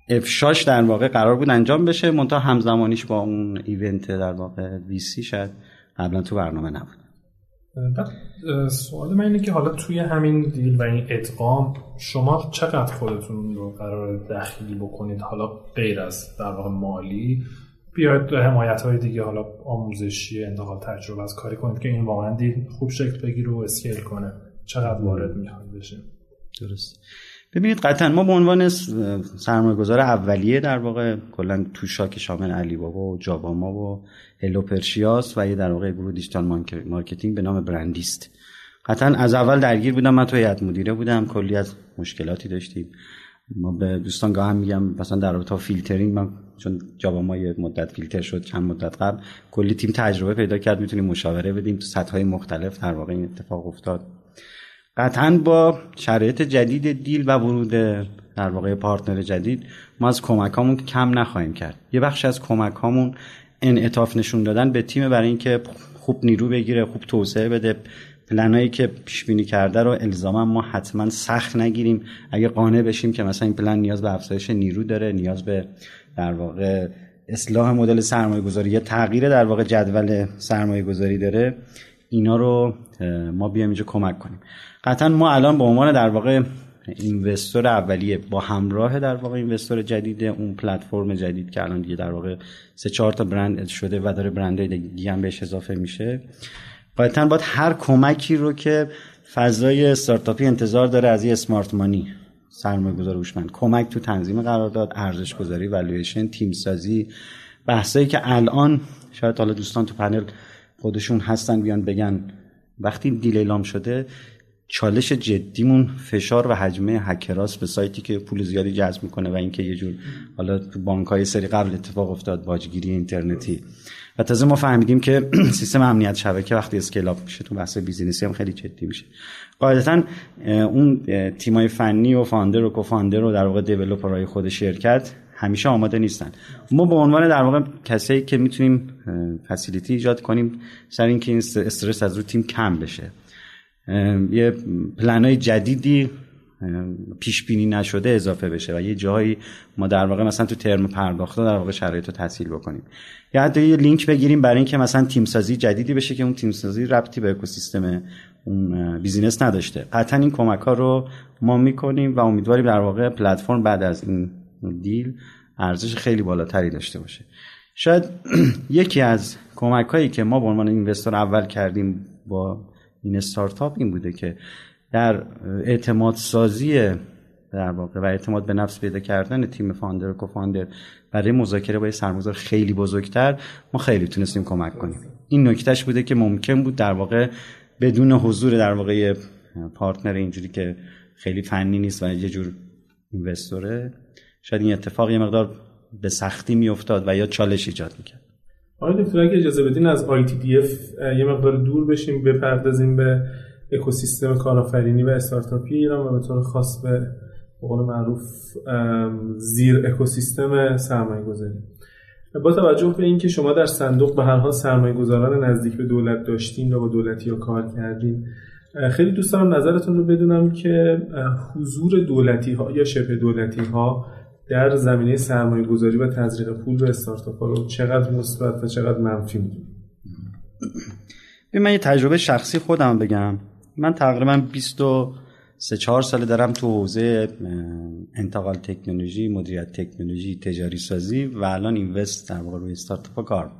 افشاش در واقع قرار بود انجام بشه. منتها همزمانیش با اون ایونت در واقع ویسی شد قبلا تو برنامه نبود. سوال من اینه که حالا توی همین دیل و این ادغام شما چقدر خودتون رو قرار دخیلی بکنید؟ حالا غیر از در واقع مالی بیاید حمایت های دیگه حالا آموزشی انتقال تجربه از کاری کنید که این واقعا دیل خوب شکل بگیره و اسکیل کنه. چقدر وارد می‌خواید بشه درست. ببینید قطعا ما به عنوان سرمایه گذار اولیه در واقع کلا تو شاک شامل علی بابا و جاباما و هلو پرشیاس و یه در واقع گروه digital marketing به نام برندیست. قطعا از اول درگیر بودم. من تو هیئت مدیره بودم. کلی از مشکلاتی داشتیم. ما به دوستان گاهم میگم مثلا در رابطه فیلترینگ من چون جاباما یه مدت فیلتر شد چند مدت قبل کلی تیم تجربه پیدا کرد. می‌تونیم مشاوره بدیم. تو سطح های مختلف در واقع این اتفاق افتاد. قطعا با شرایط جدید دیل و ورود در واقع پارتنر جدید ما از کمک هامون کم نخواهیم کرد. یه بخش از کمک هامون انعطاف نشون دادن به تیم برای اینکه خوب نیرو بگیره خوب توسعه بده. پلنایی که پیش بینی کرده رو الزاما ما حتما سخت نگیریم. اگه قانع بشیم که مثلا این پلن نیاز به افزایش نیرو داره نیاز به در واقع اصلاح مدل سرمایه گذاری یا تغییر در واقع جدول سرمایه گذاری داره اینا رو ما بیایم اینجا کمک کنیم. قطعا ما الان به عنوان در واقع اینوستور اولیه با همراه در واقع اینوستور جدید اون پلتفرم جدید که الان دیگه در واقع سه چهار تا برند شده و داره برندهای دیگه هم بهش اضافه میشه. قاعدتا باید هر کمکی رو که فضای استارتاپی انتظار داره از یه اسمارت مانی سرمایه گذار هوشمند. کمک تو تنظیم قرارداد ارزش گذاری والویشن تیم سازی بحثایی که الان شاید حالا دوستان تو پنل خودشون هستن بیان بگن. وقتی deal شده چالش جدیمون فشار و حجمه هکراس به سایتی که پول زیادی جذب می‌کنه و اینکه یه جور حالا تو بانک های سری قبل اتفاق افتاد باجگیری اینترنتی. و تازه ما فهمیدیم که سیستم امنیت شبکه وقتی scale میشه تو بحث business ی هم خیلی جدی میشه. قاعدتا اون تیمای فنی و founder و co-founder و در واقع developer های خود شرکت همیشه آماده نیستن. ما به عنوان در واقع کسایی که می‌تونیم facility ایجاد کنیم سر اینکه این استرس از رو تیم کم بشه. یه پلنای جدیدی پیش بینی نشده اضافه بشه و یه جایی ما در واقع مثلا تو ترم پرداخته در واقع شرایط رو تسهیل بکنیم. یا حتی یه لینک بگیریم برای اینکه مثلا تیم سازی جدیدی بشه که اون تیم سازی ربطی به اکوسیستم اون business نداشته. قطعا این کمک ها رو ما می‌کنیم و امیدواریم در واقع پلتفرم بعد از این دیل ارزش خیلی بالاتری داشته باشه. شاید یکی از کمک هایی که ما به عنوان اینوستور اول کردیم با این استارتاپ این بوده که در اعتماد سازی در واقع و اعتماد به نفس پیدا کردن تیم فاندر و کوفاندر برای مذاکره با سرمایه‌گذار خیلی بزرگتر ما خیلی تونستیم کمک کنیم. این نکتهش بوده که ممکن بود در واقع بدون حضور در واقع پارتنر اینجوری که خیلی فنی نیست و یه جور اینوستوره شاید این اتفاق یه مقدار به سختی میافتاد و یا چالش ایجاد می‌کرد. آقای دکتر اگه اجازه بدین از ITDF یه مقدار دور بشیم بپردازیم به اکوسیستم کارآفرینی و استارتاپی ایران و به طور خاص به قول معروف زیر اکوسیستم سرمایه گذاری با توجه به اینکه شما در صندوق به هر حال سرمایه گذاران نزدیک به دولت داشتین و با دولتی ها کار کردین خیلی دوست دارم نظرتون رو بدونم که حضور دولتی ها یا شبه دولتی ها در زمینه سرمایه گذاری و تزریق پول به استارتاپ رو چقدر مثبت و چقدر منفی می‌دونید من یه تجربه شخصی خودم بگم. من تقریبا 23 4 ساله دارم تو حوزه انتقال تکنولوژی مدیریت تکنولوژی تجاری سازی و الان اینوست در واقع روی استارتاپ کار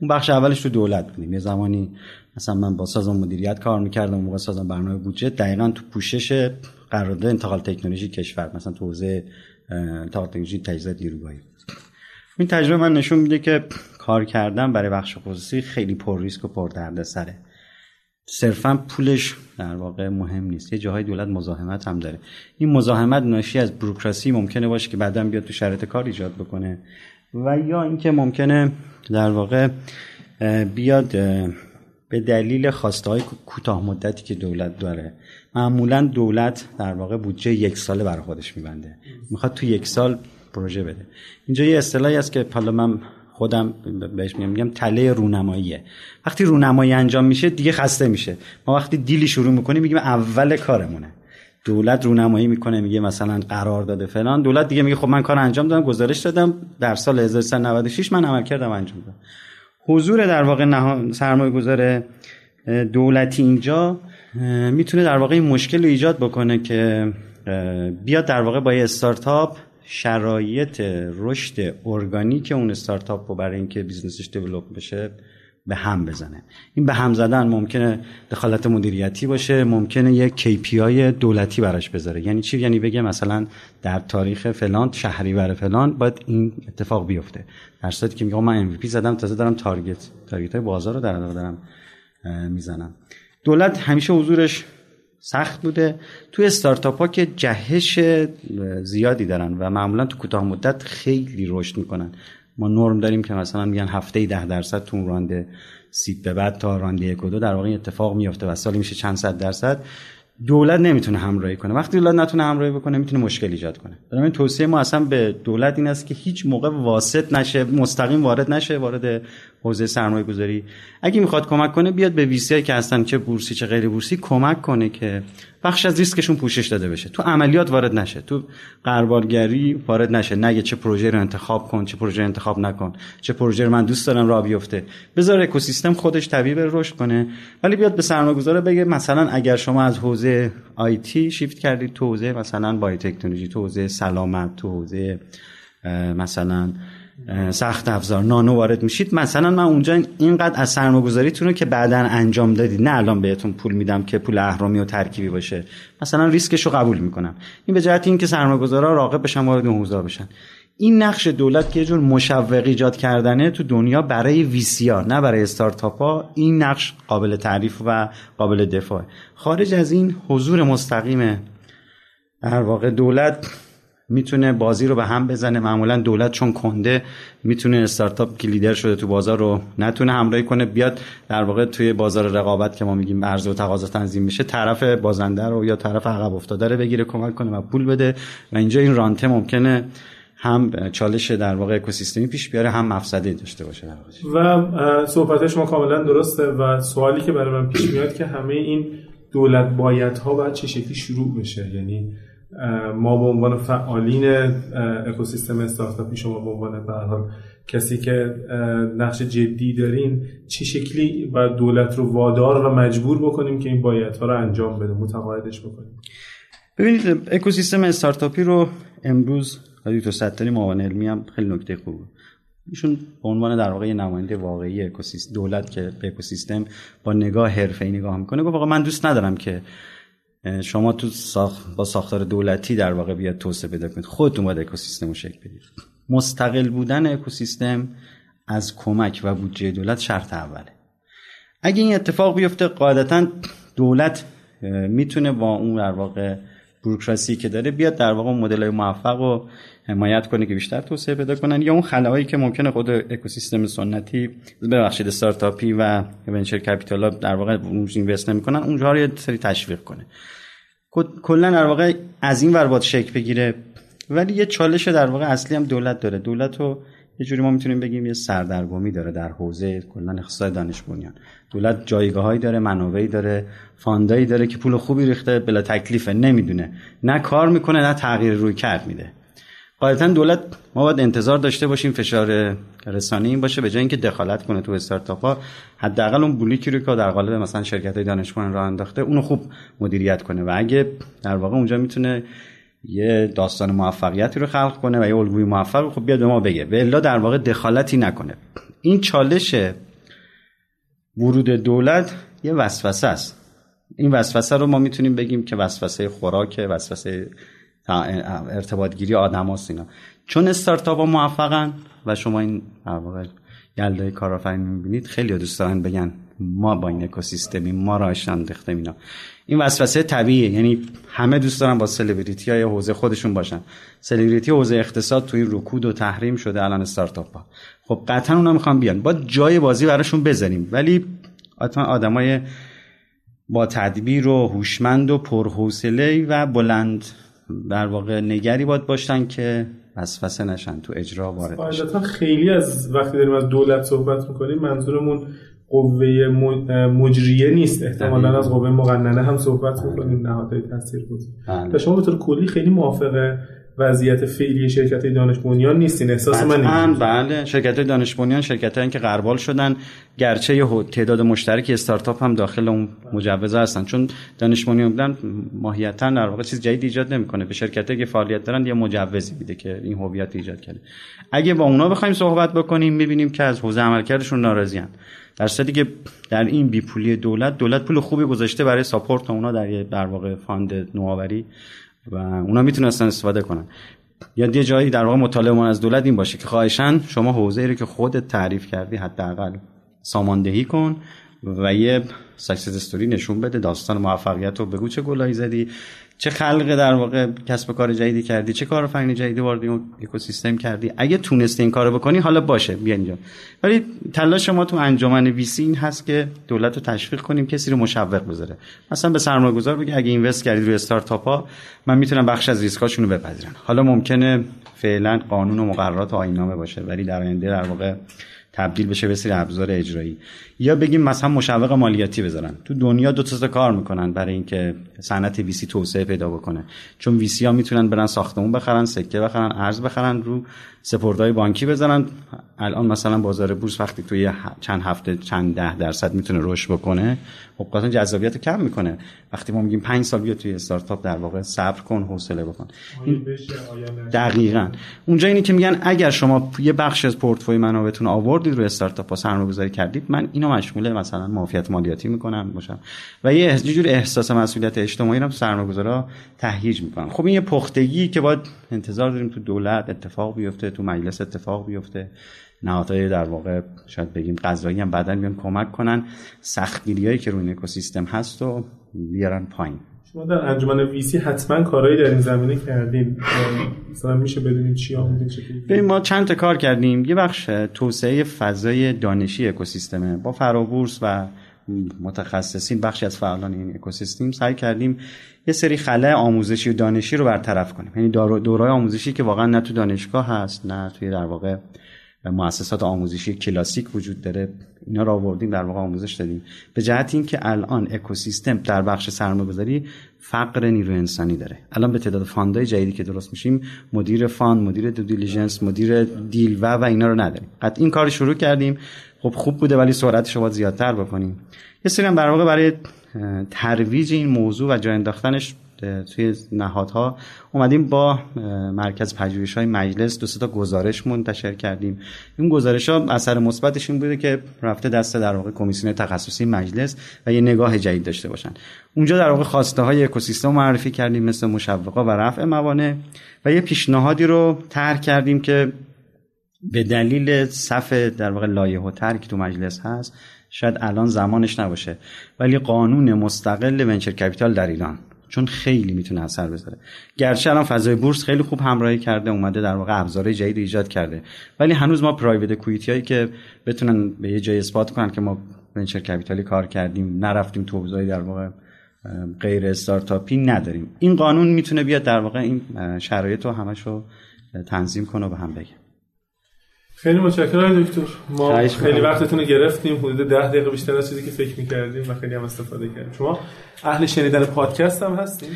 اون بخش اولش تو دولت بودیم. یه زمانی مثلا من با سازمان مدیریت کار می‌کردم موقع سازمان برنامه بودجه دقیقا تو پوشش قرارداد انتقال تکنولوژی کشور مثلا تو حوزه انتقال تکنولوژی تجهیزات نیروگاهی این تجربه من نشون میده که کار کردن برای بخش خصوصی خیلی پر ریسک و پر سره صرفا پولش در واقع مهم نیست. یه جاهای دولت مزاحمت هم داره. این مزاحمت ناشی از بروکراسی ممکنه باشه که بعدا بیاد تو شرایط کار ایجاد بکنه. و یا اینکه ممکنه در واقع بیاد به دلیل خواسته های کوتاه مدتی که دولت داره. معمولا دولت در واقع بودجه یک ساله برای خودش میبنده. می‌خواد تو یک سال پروژه بده. اینجا یه اصطلاحی است که حالا من خودم بهش میگم میگم تله رونماییه. وقتی رونمایی انجام میشه دیگه خسته میشه. ما وقتی دیلی شروع می‌کنیم میگیم اول کارمونه. دولت رونمایی می‌کنه میگه مثلا قرار داده فلان. دولت دیگه میگه خب من کار انجام دادم گزارش دادم. در سال 1396 من عمل کردم انجام دادم. حضور در واقع سرمایه گذاره دولتی اینجا می‌تونه در واقع این مشکل رو ایجاد بکنه که بیاد در واقع با یه استارتاپ شرایط رشد ارگانیک اون استارتاپ رو برای اینکه business ش develop بشه به هم بزنه. این به هم زدن ممکنه دخالت مدیریتی باشه ممکنه یک KPI دولتی براش بذاره. یعنی چی؟ یعنی بگه مثلا در تاریخ فلان شهریور فلان باید این اتفاق بیفته. در صورتی که میگم من MVP زدم تازه دارم target target های بازار رو در دارم می‌زنم. دولت همیشه حضورش سخت بوده. توی استارتاپ ها که جهش زیادی دارن و معمولا تو کوتاه مدت خیلی رشد می‌کنن. ما نرم داریم که مثلا میگن هفته ده درصد تو round seed به بعد تا round یک و دو در واقع اتفاق میفته و سالی میشه چند صد درصد. دولت نمی‌تونه همراهی کنه. وقتی دولت نتونه همراهی بکنه می‌تونه مشکل ایجاد کنه. بنابراین توصیه ما اصلا به دولت این است که هیچ موقع واسط نشه مستقیم وارد نشه وارد حوزه سرمایه گذاری اگه می‌خواد کمک کنه بیاد به ویسی که هستن چه بورسی چه غیر بورسی کمک کنه که بخش از ریسکشون پوشش داده بشه. تو عملیات وارد نشه. تو قربالگری وارد نشه. نگه چه پروژه رو انتخاب کن چه پروژه انتخاب نکن. چه پروژه رو من دوست دارم راه بیفته. بذار اکوسیستم خودش طبیعی رشد کنه. ولی بیاد به سرمایه‌گذار بگه مثلا اگر شما از حوزه آیتی شیفت کردید تو حوزه مثلا بای تکنولوژی تو حوزه سلامت تو حوزه مثلا سخت افزار. نانو وارد میشید. مثلا من اونجا اینقدر از سرمایه‌گذاریتون که بعدا انجام دادید نه الان بهتون پول میدم که پول اهرامی و ترکیبی باشه. مثلا ریسکش رو قبول می‌کنم. این به جهت اینکه سرمایه‌گذارا راغب بشن وارد اون حوزه بشن. این نقش دولت که یه جور مشوق ایجاد کردنه تو دنیا برای ویسیا نه برای استارتاپ ها این نقش قابل تعریف و قابل دفاع خارج از این حضور مستقیم در واقع دولت می‌تونه بازی رو به هم بزنه. معمولا دولت چون کنده می‌تونه استارتاپ که لیدر شده تو بازار رو نتونه همراهی کنه بیاد در واقع توی بازار رقابت که ما میگیم عرضه و تقاضا تنظیم میشه طرف بازنده رو یا طرف عقب افتاده رو بگیره کمک کنه و پول بده. و اینجا این رانته ممکنه هم چالش در واقع اکوسیستمی پیش بیاره هم مفسده داشته باشه در و صحبت شما کاملا درسته و سوالی که برای من پیش میاد که همه این دولت باید ها باید چه شکلی شروع بشه؟ یعنی ما به عنوان فعالین اکوسیستم استارتاپی شما به عنوان به کسی که نقش جدی دارین چه شکلی با دولت رو وادار و مجبور بکنیم که این بایدها رو انجام بده متقاعدش بکنیم؟ ببینید اکوسیستم استارتاپی رو امروز تو ستاری معاون علمی هم خیلی نکته خوبه. ایشون به عنوان در واقع نماینده واقعی اکوسیستم دولت که به اکوسیستم با نگاه حرفه‌ای نگاه می‌کنه گفت واقعا من دوست ندارم که شما تو با ساختار دولتی در واقع بیاد توسعه پیدا کنید. خودتون باید اکوسیستم رو شکل بدید. مستقل بودن اکوسیستم از کمک و بودجه دولت شرط اوله. اگه این اتفاق بیفته قاعدتا دولت می‌تونه با اون در واقع بروکراسی که داره بیاد در واقع مدل های موفق و حمایت کنه که بیشتر توسعه پیدا کنن یا اون خلاهایی که ممکنه خود اکوسیستم سنتی ببخشید استارتاپی و ونچر کپیتال در واقع اونجا اینوست نمی‌کنن اونجا رو یه سری تشویق کنه. کلا در واقع از این ور باید بگیره. ولی یه چالش در واقع اصلی هم دولت داره. دولت رو یه جوری ما می‌تونیم بگیم یه سردرگمی داره در حوزه کلا اقتصاد دانش بنیان. دولت جایگاهایی داره منابعی داره فاندایی داره که پول خوبی ریخته بلا تکلیفه نمی‌دونه. نه کار می‌کنه نه تغییر روی کرد میده. قاعدتا دولت ما باید انتظار داشته باشیم فشار رسانه این باشه به جای اینکه دخالت کنه تو استارتاپ ها حداقل اون بولیکی رو که در قالب مثلا شرکت های دانشمند راه انداخته اونو خوب مدیریت کنه. و اگه در واقع اونجا می‌تونه یه داستان موفقیتی رو خلق کنه و یه الگوی موفق خب بیاد به ما بگه. به الا در واقع دخالتی نکنه. این چالش ورود دولت یه وسوسه است. این وسوسه رو ما می‌تونیم بگیم که وسوسه خوراک وسوسه ارتباط گیری آدم هاست اینا. چون استارتاپ ها موفقن و شما این واقع یلده کارآفرینی می‌بینید خیلی دوست دارن بگن ما با این اکوسیستمی ما را انداختیم اینا. این وسوسه طبیعیه. یعنی همه دوست دارن با سلبریتی های حوزه خودشون باشن. سلبریتی حوزه اقتصاد توی رکود و تحریم شده الان استارتاپ ها. خب قطعا اونا می‌خوان بیان. با جای بازی براشون بذاریم ولی حتما آدمای با تدبیر و هوشمند و پرحوصله و بلند در واقع نگری باید باشن که وسوسه نشن تو اجرا وارد بشن. خیلی از وقتی داریم از دولت صحبت می‌کنیم منظورمون قوه مجریه نیست. احتمالا از قوه مقننه هم صحبت می‌کنیم نهادهای تاثیر بود بله. و شما به طور کلی خیلی موافق وضعیت فعلی شرکت دانش بنیان نیستین. احساس من بله شرکت دانش بنیان شرکت که غربال شدن گرچه یه تعداد مشترک استارتاپ هم داخل اون مجوز هستن. چون دانش بنیان بودن ماهیتا در واقع چیز جدید ایجاد نمی‌کنه. به شرکتی که فعالیت دارن یه مجوزی میده که این هویت ایجاد کرده اگه با اونا بخوایم صحبت بکنیم می‌بینیم که از حوزه عملکردشون ناراضیان در صورتی که در این بیپولی دولت دولت پول خوبی گذاشته برای support اونا در در واقع fund نوآوری و اونا می‌تونستن استفاده کنن. یا یه جایی در واقع مطالبه از دولت این باشه که خواهشان شما حوزه ای رو که خودت تعریف کردی حداقل ساماندهی کن و یه success story نشون بده داستان موفقیت رو بگو چه گلایی زدی. چه خلق در واقع کسب کار جدیدی کردی چه کار فنی جدیدی وارد اکوسیستم کردی. اگه تونستی این کارو بکنی حالا باشه بیا اینجا. ولی تلاش ما تو انجمن VC این هست که دولت رو تشویق کنیم کسی رو مشوق بذاره. مثلا به سرمایه‌گذار بگه اگه اینوست کردی روی استارتاپ ها من می‌تونم بخش از ریسکاشون رو بپذیرم. حالا ممکنه فعلا قانون و مقررات آینامه باشه ولی در آینده در واقع تبدیل بشه به سری ابزار اجرایی. یا بگیم مثلا مشوق مالیاتی بذارن. تو دنیا دو تا کار می‌کنن برای اینکه صنعت ویسی توسعه پیدا بکنه. چون ویسی ها می‌تونن برن ساختمون بخرن سکه بخرن ارز بخرن رو سپردهای بانکی بزنن الان مثلا بازار بورس وقتی توی چند هفته چند ده درصد می‌تونه رشد بکنه خب قطعا جذابیت کم می‌کنه. وقتی ما میگیم 5 سال بیا توی استارتاپ در واقع صبر کن حوصله بکن. دقیقا. اونجا اینی که میگن اگر شما یه بخش از پورتفوی منابعتون آوردید روی استارتاپ ها سرمایه‌گذاری کردید من اینو مشمول مثلا معافیت مالیاتی می‌کنم باشم. و یه جور احساس مسئولیت اجتماعی رو سرمایه‌گذارا تهییج می‌کنن خب این یه پختگی که باید انتظار داریم تو دولت اتفاق بیفته تو مجلس اتفاق بیفته. نهادهای در واقع شاید بگیم قضایی هم بعدا بیان کمک کنن. سختگیریایی که روی این اکوسیستم هست و بیارن پایین. شما در انجمن ویسی حتما کارهایی در این زمینه کردیم مثلا میشه بدونیم چی آمودین ما چند تا کار کردیم. یه بخش توسعه فضای دانشی اکوسیستمه با فرابورس و متخصصین بخشی از فعالان این اکوسیستم سعی کردیم یه سری خلاه آموزشی و دانشی رو برطرف کنیم. یعنی دورای آموزشی که واقعا نه تو دانشگاه هست نه توی در واقع مؤسسات آموزشی کلاسیک وجود داره. اینا رو آوردیم در واقع آموزش دادیم. به جهت اینکه الان اکوسیستم در بخش سرمایه‌گذاری فقر نیرو انسانی داره. الان به تعداد fund ای جدیدی که درست میشیم مدیر fund مدیر due diligence مدیر deal و و اینا رو نداریم. قطع این کار شروع کردیم. خب خوب بوده ولی سرعتش رو باید زیادتر بکنیم. یه سری هم در واقع برای ترویج این موضوع و جای انداختنش توی نهادها اومدیم با مرکز پژوهش های مجلس دو تا گزارش منتشر کردیم. این گزارش ها اثر مثبتش این بوده که رفته دست در واقع کمیسیون تخصصی مجلس و یه نگاه جدید داشته باشن. اونجا در واقع خواسته های اکوسیستم معرفی کردیم مثل مشوقا و رفع موانع و یه پیشنهادی رو طرح کردیم که به دلیل صف در واقع لایه و ترک تو مجلس هست شاید الان زمانش نباشه. ولی قانون مستقل venture capital در ایران چون خیلی می‌تونه اثر بذاره. گرچه الان فضای بورس خیلی خوب همراهی کرده اومده در واقع ابزارهای جدید ایجاد کرده. ولی هنوز ما private equity هایی که بتونن به یه جای اثبات کنن که ما venture capital ی کار کردیم نرفتیم تو در واقع غیر استارتاپی نداریم. این قانون می‌تونه بیاد در واقع این شرایط رو همش تنظیم کنه و به هم بگه. خیلی متشکرم دکتر. ما خیلی وقتتون رو گرفتیم. حدود ده دقیقه بیشتر از چیزی که فکر می‌کردیم و خیلی هم استفاده کردیم. شما اهل شنیدن پادکست هم هستیم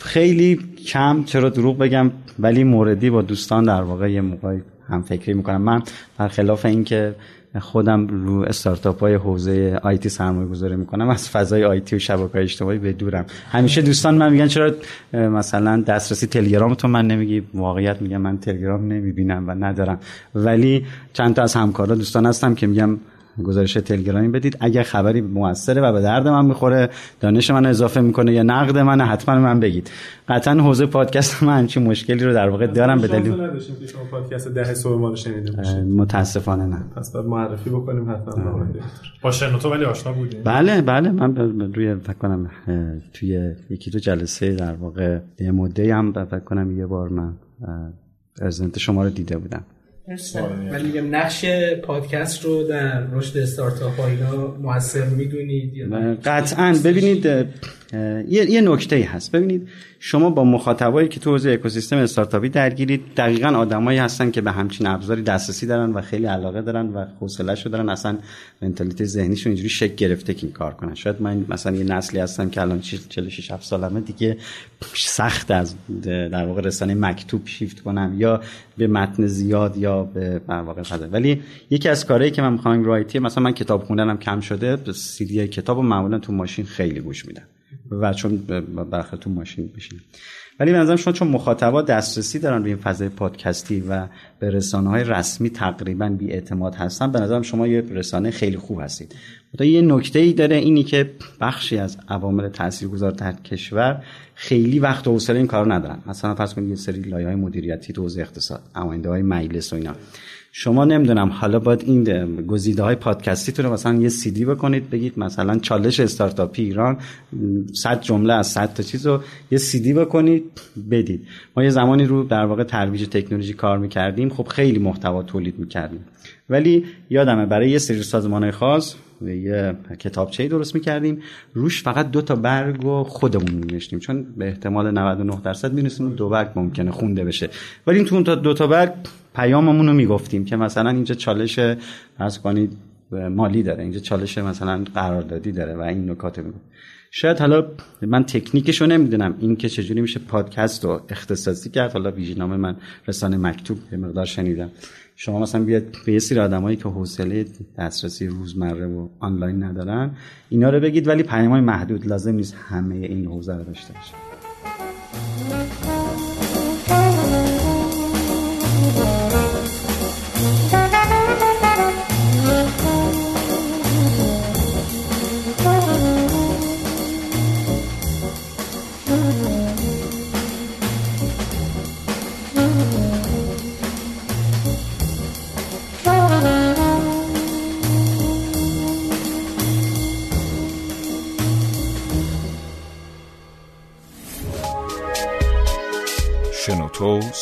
خیلی کم چرا دروغ بگم ولی موردی با دوستان در واقع یه موقعی هم فکری می‌کنم. من برخلاف اینکه خودم رو استارتاپ های حوزه آیتی سرمایه گذاری می‌کنم. از فضای آیتی و شبکه اجتماعی به دورم. همیشه دوستان من میگن چرا مثلا دسترسی تلگرام تو من نمیگی؟ واقعیت میگم من تلگرام نمی‌بینم و ندارم. ولی چند تا از همکارا دوستان هستم که میگم گزارش تلگرامی بدید. اگر خبری موثره و به درد من می‌خوره دانش من اضافه می‌کنه یا نقد من حتما من بگید. قطعا حوزه پادکست من همچین مشکلی رو در واقع دارم به دلیل شما پادکست ده صبح ما رو شنیده متاسفانه نه. پس باید معرفی بکنیم حتما با شنوتو ولی آشنا بودیم. بله بله. من روی فکر کنم توی یکی دو جلسه در واقع یه مدتی هم فکر کنم یه بار من پرزنت شما رو دیده بودم. ولی نقش پادکست رو در رشد استارتاپ ها اینا موثر می‌دونید قطعا. ببینید یه, یه نکته هست. ببینید شما با مخاطبایی که تو حوزه اکوسیستم استارتاپی درگیرید دقیقا آدمایی هستن که به همچین ابزاری دسترسی دارن و خیلی علاقه دارن و حوصله‌شو دارن. اصلا منتالیتی ذهنیشون اینجوری شک گرفته که این کار کنن. شاید من مثلا یه نسلی هستم که الان 46 7 سالمه دیگه سخت از در واقع رسانه مکتوب شیفت کنم یا به متن زیاد یا به واقع فضا ولی یکی از کارهایی که من می‌خوام رایتی مثلا من کتاب خوندنم کم شده سی دی کتابو معمولا تو ماشین خیلی گوش میدم. و چون برخلاف تو ماشین بشین ولی به نظرم شما چون مخاطبا دسترسی دارن به این فضای پادکستی و به رسانه های رسمی تقریبا بی اعتماد هستن به نظرم شما یه رسانه خیلی خوب هستید. تا یه نکته ای داره اینی که بخشی از عوامل تاثیرگذار در کشور خیلی وقت و حوصله این کارو ندارن. مثلا فرض کنید یه سری لایه های مدیریتی تو حوزه اقتصاد آینده های مجلس و اینا. شما نمی‌دونم حالا باید این گزیده های پادکستی تو رو مثلا یه سیدی بکنید بگید مثلا چالش استارتاپی ایران 100 جمله از 100 تا چیز رو یه سیدی بکنید بدید. ما یه زمانی رو در واقع ترویج تکنولوژی کار می‌کردیم خب خیلی محتوا تولید می‌کردیم. ولی یادمه برای یه سری سازمان خاص یه کتابچه درست می‌کردیم روش فقط دو تا برگ و خودمون مینوشتیم. چون به احتمال 99 درصد می‌رسیم دو برگ ممکنه خونده بشه. ولی تو اون دو تا برگ پیاممون رو می‌گفتیم که مثلا اینجا چالش فرض کنید مالی داره. اینجا چالش مثلا قراردادی داره و این نکات می‌گفت. شاید حالا من تکنیکش رو نمی‌دونم. این که چجوری میشه پادکست رو اختصاصی کرد. حالا ویژنامه من رسانه مکتوب به مقدار شنیدم. شما مثلا بیاد به یه سری آدمایی که حوصله دسترسی روزمره و آنلاین ندارن اینا رو بگید ولی پیام‌های محدود لازم نیست همه این حوزه رو داشته باشه